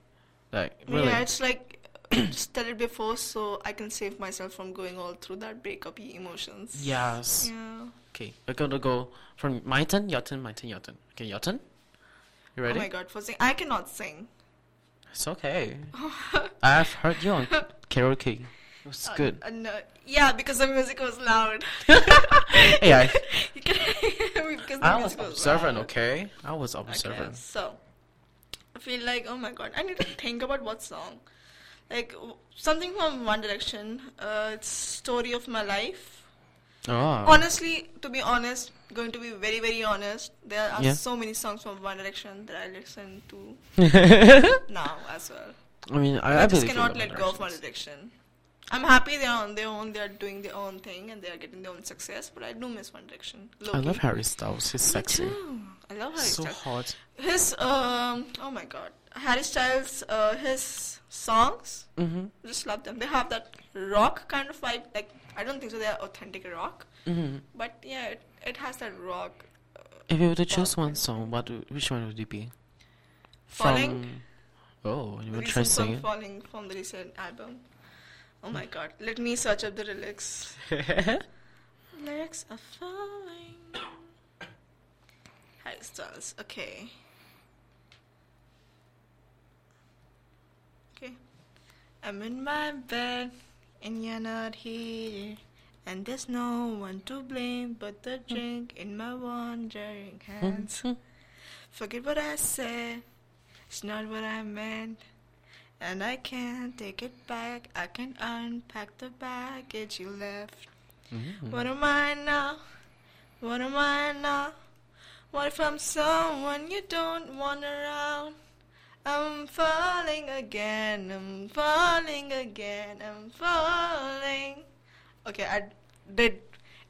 Like really. Yeah, it's like just tell it before so I can save myself from going all through that breakup emotions. Yes. Yeah. Okay, we're gonna go from my turn, your turn, my turn, your turn. Okay, your turn. You ready? Oh my god, for sing I cannot sing. It's okay. I've heard you on karaoke. It was good. Uh, no, yeah, because the music was loud. hey, I, can because the I was observant, loud. okay? I was Okay, so feel like oh my god, I need to think about what song. Like w- something from One Direction. Uh, it's story of my life. Oh. Honestly, to be honest, going to be very very honest, there are Yeah. so many songs from One Direction that I listen to now as well. mean, I, I, I just cannot let go of One Direction. I'm happy they're on their own, they're doing their own thing, and they're getting their own success. But I do miss One Direction. I love Harry Styles. He's sexy. I love Harry So Styles. hot. His um oh my god, Harry Styles uh, his songs Mm-hmm. just love them. They have that rock kind of vibe. Like I don't think so. They are authentic rock, Mm-hmm. but yeah, it, it has that rock. Uh, If you were to choose one song, what which one would it be? Falling. From... Oh, you would try singing? falling from the recent album. Oh my god, let me search up the lyrics. Lyrics are falling. Harry Styles. Okay. Okay. I'm in my bed and you're not here. And there's no one to blame but the hmm. drink in my wandering hmm. hands. Forget what I said. It's not what I meant. And I can't take it back. I can unpack the baggage you left. Mhm. What am I now? What am I now? What if I'm someone you don't want around? I'm falling again, I'm falling again, I'm falling. Okay, I did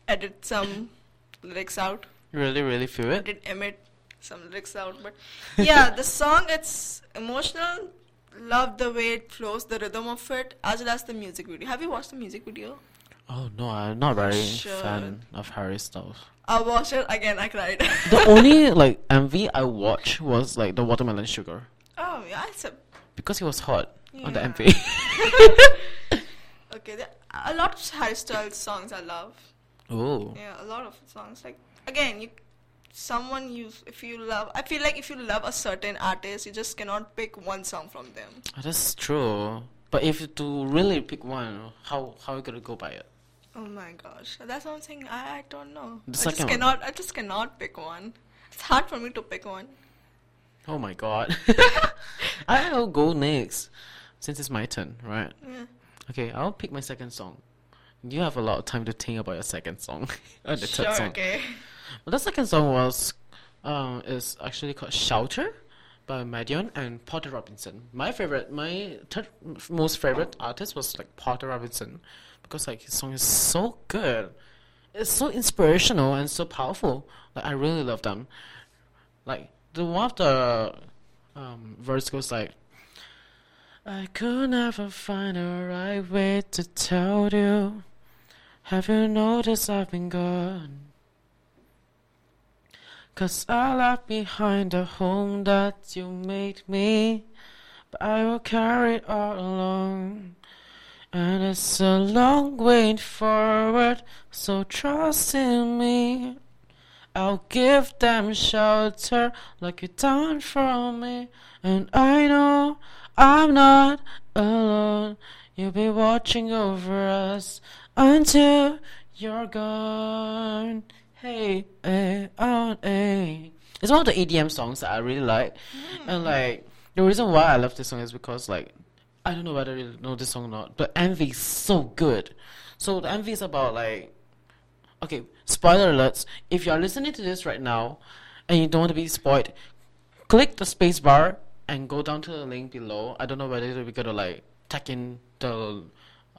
edit some lyrics out. Really, really feel I it? did emit some lyrics out, but yeah, the song it's emotional. Love the way it flows, the rhythm of it, as well as the music video. Have you watched the music video? Oh no, I'm not very should. fan of Harry Styles. I watched it again. I cried. The only like MV I watched was like the watermelon sugar oh yeah, it's a because he was hot on the MV. okay. There, a lot of Harry Styles songs I love. oh, Yeah, a lot of songs. Like again, you, someone you if you love. I feel like if you love a certain artist, you just cannot pick one song from them. Ah, that's true. But if you to really pick one, how how you gonna go by it? Oh my gosh, that's one thing I, I don't know. The I just second one. cannot. I just cannot pick one. It's hard for me to pick one. Oh my god. I'll go next since it's my turn, right? Yeah. Okay, I'll pick my second song. You have a lot of time to think about your second song. or the sure. third song. Okay. The second song was um is actually called Shelter by Madeon and Porter Robinson. My favorite, my third most favorite artist was like Porter Robinson because like his song is so good. It's so inspirational and so powerful. Like I really love them. Like the one of the um, verse goes like, "I could never find a right way to tell you. Have you noticed I've been gone?" Cause I left behind the home that you made me, but I will carry it all along. And it's a long way forward, so trust in me. I'll give them shelter like you done for me. And I know I'm not alone. You'll be watching over us until you're gone. Hey, hey, oh, hey. It's one of the EDM songs that I really like. And hmm. like, the reason why I love this song is because like, I don't know whether you know this song or not, but MV is so good. So the MV is about like, okay, spoiler alerts. If you are listening to this right now, and you don't want to be spoiled, click the space bar and go down to the link below. I don't know whether we're gonna like tag in the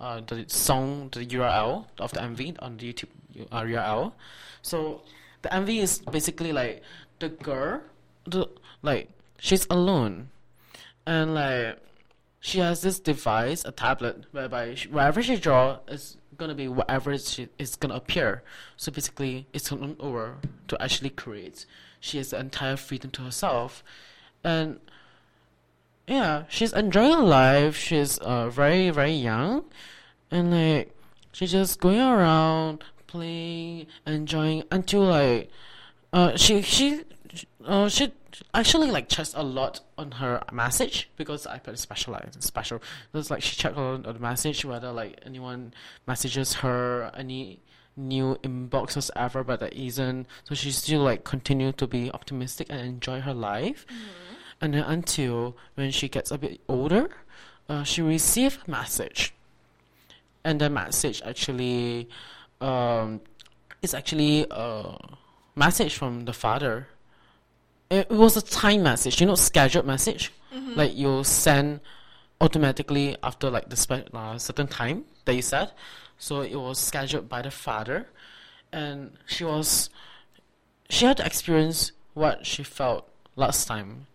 uh, the song, the URL of the MV on the YouTube uh, URL. So the MV is basically like the girl, the like she's alone, and like she has this device, a tablet, whereby she, wherever she draw is gonna be whatever she is gonna appear. So basically, it's on over to actually create. She has the entire freedom to herself, and yeah, she's enjoying life. She's uh very very young, and like she's just going around playing, enjoying until like uh she she uh she actually like checks a lot on her message because iPad is specialized special. It's like she checked on the message whether like anyone messages her any new inboxes ever, but that isn't. So she still like continue to be optimistic and enjoy her life. And then until when she gets a bit older, uh, she received a message, and the message actually, um, is actually a message from the father. It, was a time message, you know, scheduled message, like you send automatically after like the spe- uh, certain time that you said. So it was scheduled by the father, and she was she had to experience what she felt last time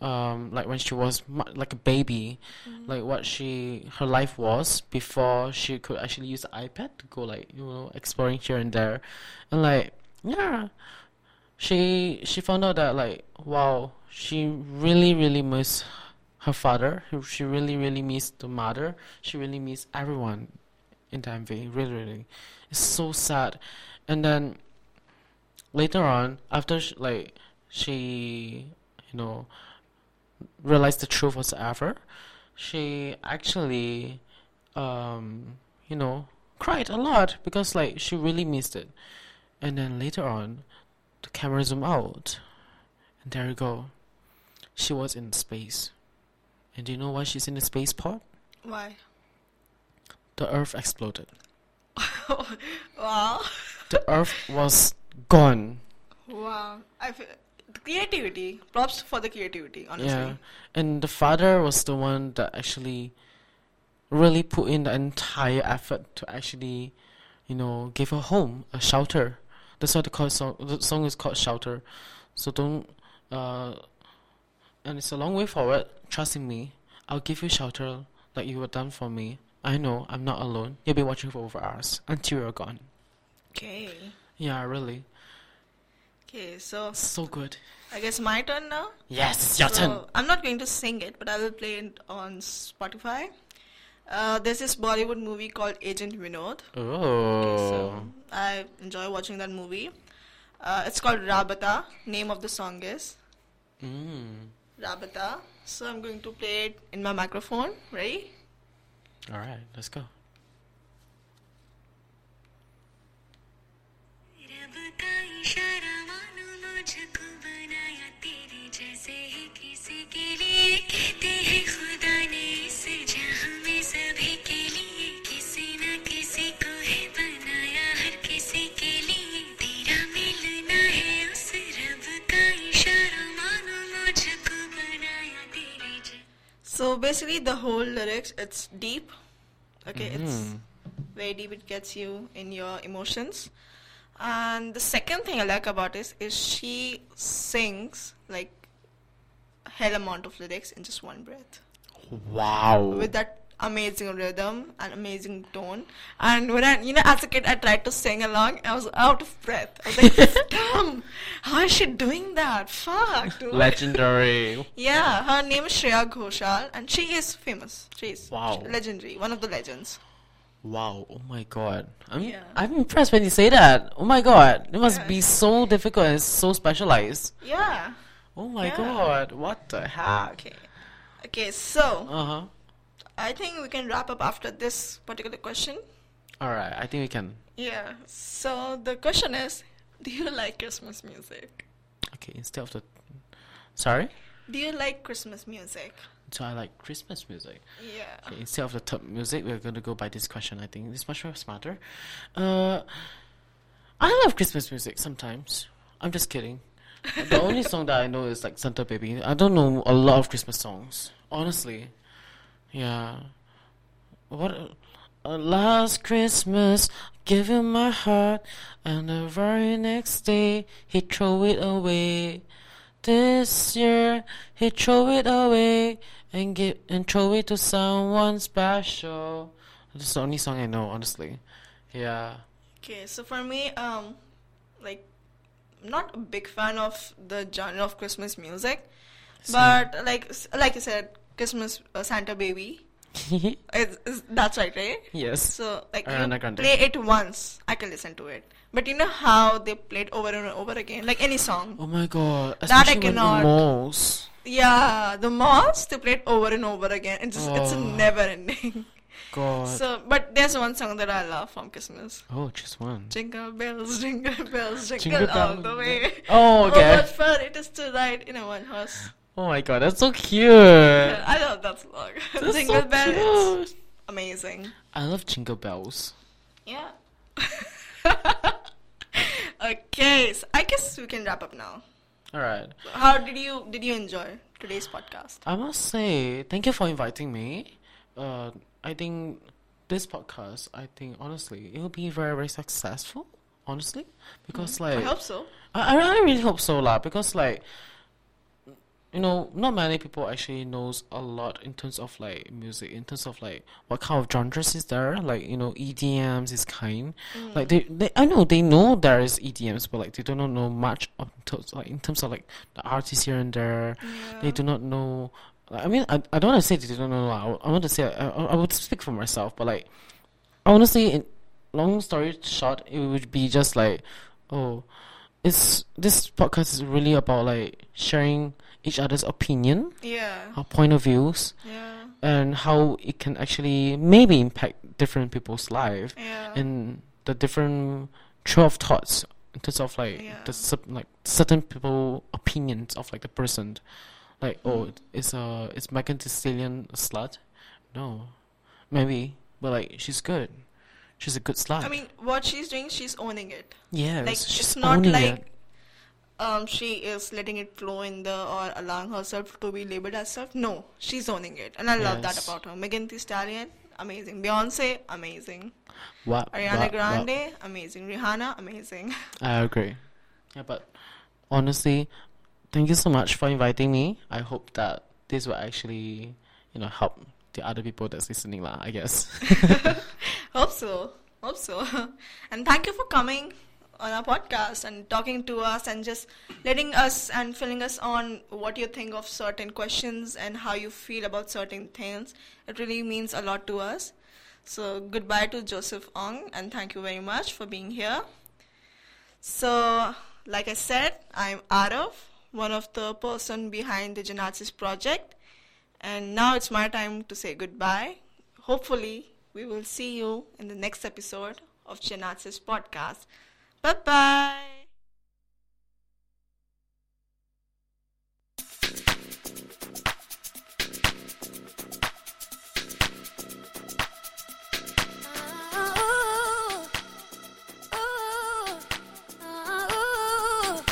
um, like when she was mu- like a baby like what she her life was before she could actually use the ipad to go like you know exploring here and there. And like yeah she she found out that like wow she really really miss her father. She really really missed the mother. She really missed everyone in the mv really really. It's so sad. And then later on after sh like she you know realized the truth whatsoever she actually um you know cried a lot because like she really missed it. And then later on the camera zoom out. And there you go. She was in space. And do you know why she's in the space pod Why? the earth exploded. Wow. the earth was gone. Wow. I feel creativity. Props for the creativity, honestly. Yeah, and the father was the one that actually really put in the entire effort to actually, you know, give her home, a shelter. That's why the call song. The song is called Shelter. So don't. Uh, and it's a long way forward. Trusting me, I'll give you shelter like you were done for me. I know I'm not alone. You'll be watching for over hours until you're gone. Okay. Yeah, really, Okay, so so good. I guess my turn now. Yes, it's your turn. I'm not going to sing it, but I will play it on Spotify. Uh, there's this Bollywood movie called Agent Vinod. Oh. So I enjoy watching that movie. Uh, it's called Raabta. Name of the song is Mm. Raabta. So I'm going to play it in my microphone. Ready? All right, let's go. तेरे जैसे ही किसी के लिए कहते हैं खुदा ने इस जहां में सभी के लिए किसी न किसी को है बनाया हर किसी के लिए तेरा मिलना है उस रब का इशारा मानो मुझको बनाया तेरे जैसे So basically, the whole lyrics it's deep. Okay, Mhm. it's very deep. It gets you in your emotions. And the second thing I like about it is she sings like a hell amount of lyrics in just one breath Wow. with that amazing rhythm and amazing tone. And when I, you know, as a kid, I tried to sing along. I was out of breath. I was like, "Damn, how is she doing that? Fuck, dude." Legendary. Yeah, her name is Shreya Ghoshal, and she is famous. She is Wow. legendary, one of the legends. Wow. Oh my god. I'm Yeah. I'm impressed when you say that. Oh my god. It must be so difficult and so specialized. Yeah. Oh my Yeah. god. What the heck? Okay. Okay, so Uh-huh. I think we can wrap up after this particular question. Alright, I think we can Yeah. So the question is, do you like Christmas music? okay, instead of the Sorry? Do you like Christmas music? So I like Christmas music. Yeah. Okay, instead of the top music, we're gonna go by this question. I think it's much more smarter. Uh, I love Christmas music sometimes. I'm just kidding. the only song that I know is like Santa Baby. I don't know a lot of Christmas songs, honestly. Yeah. What? Uh, last Christmas, give him my heart, and the very next day he throw it away. This year he throw it away and give and throw it to someone special. That's the only song I know, honestly. Yeah. Okay, so for me, um, like, not a big fan of the genre of Christmas music, So- but like, s- like you said, Christmas uh, Santa Baby. It's, it's, that's right, right? yes. So like you play it once, I can listen to it. But you know how they play it over and over again, like any song. Oh my god. That I cannot. in malls. Yeah, the most they play it over and over again. It's just, it's a Oh. never ending. God. so, but there's one song that I love from Christmas. oh, just one. Jingle bells, jingle bells, jingle, Jingle all the way. Oh, Oh, okay. what fun it is to ride in a one horse. Oh my god, that's so cute. I love that song. That's jingle so bells, amazing. I love jingle bells. Yeah. okay, so I guess we can wrap up now. All right. How did you did you enjoy today's podcast? I must say, thank you for inviting me. Uh, I think this podcast, I think honestly, it will be very, very successful. Honestly, because mm. like I hope so. I, I really hope so, lah. Because like, you know, not many people actually knows a lot in terms of like music, in terms of like what kind of genres is there, like you know, EDMs is kind. Mm. Like they, they, I know they know there is EDMs, but like they do not know much of like in terms of like the artists here and there. They do not know. I mean, I, I don't want to say they don't know. I, I want to say I, I I would speak for myself, but like honestly, in, long story short, it would be just like, oh, it's this podcast is really about like sharing each other's opinion, Yeah. our point of views, Yeah. and how it can actually maybe impact different people's life Yeah. and the different trail of thoughts in terms of like Yeah. the like certain people opinions of like the person, like oh, it's uh it's Megan Thee Stallion a slut? No, maybe, but like she's good. She's a good slut. I mean, what she's doing, she's owning it. Yeah, like she's it's not owning like it. um she is letting it flow in the or allowing herself to be labeled as such. No, she's owning it, and I love that Yes. about her. Megan Thee Stallion, amazing. Beyonce, amazing. What, Ariana what- Grande, amazing. Rihanna, amazing. I agree. Yeah, but honestly, thank you so much for inviting me. I hope that this will actually, you know, help the other people that's listening, lah. I guess. Hope so. Hope so. and thank you for coming on our podcast and talking to us and just letting us and filling us on what you think of certain questions and how you feel about certain things. It really means a lot to us. So goodbye to Joseph Ong and thank you very much for being here. So, like I said, I'm Arav, one of the person behind the GenARTsis project. And now it's my time to say goodbye. Hopefully, we will see you in the next episode of GenARTsis podcast. Bye bye.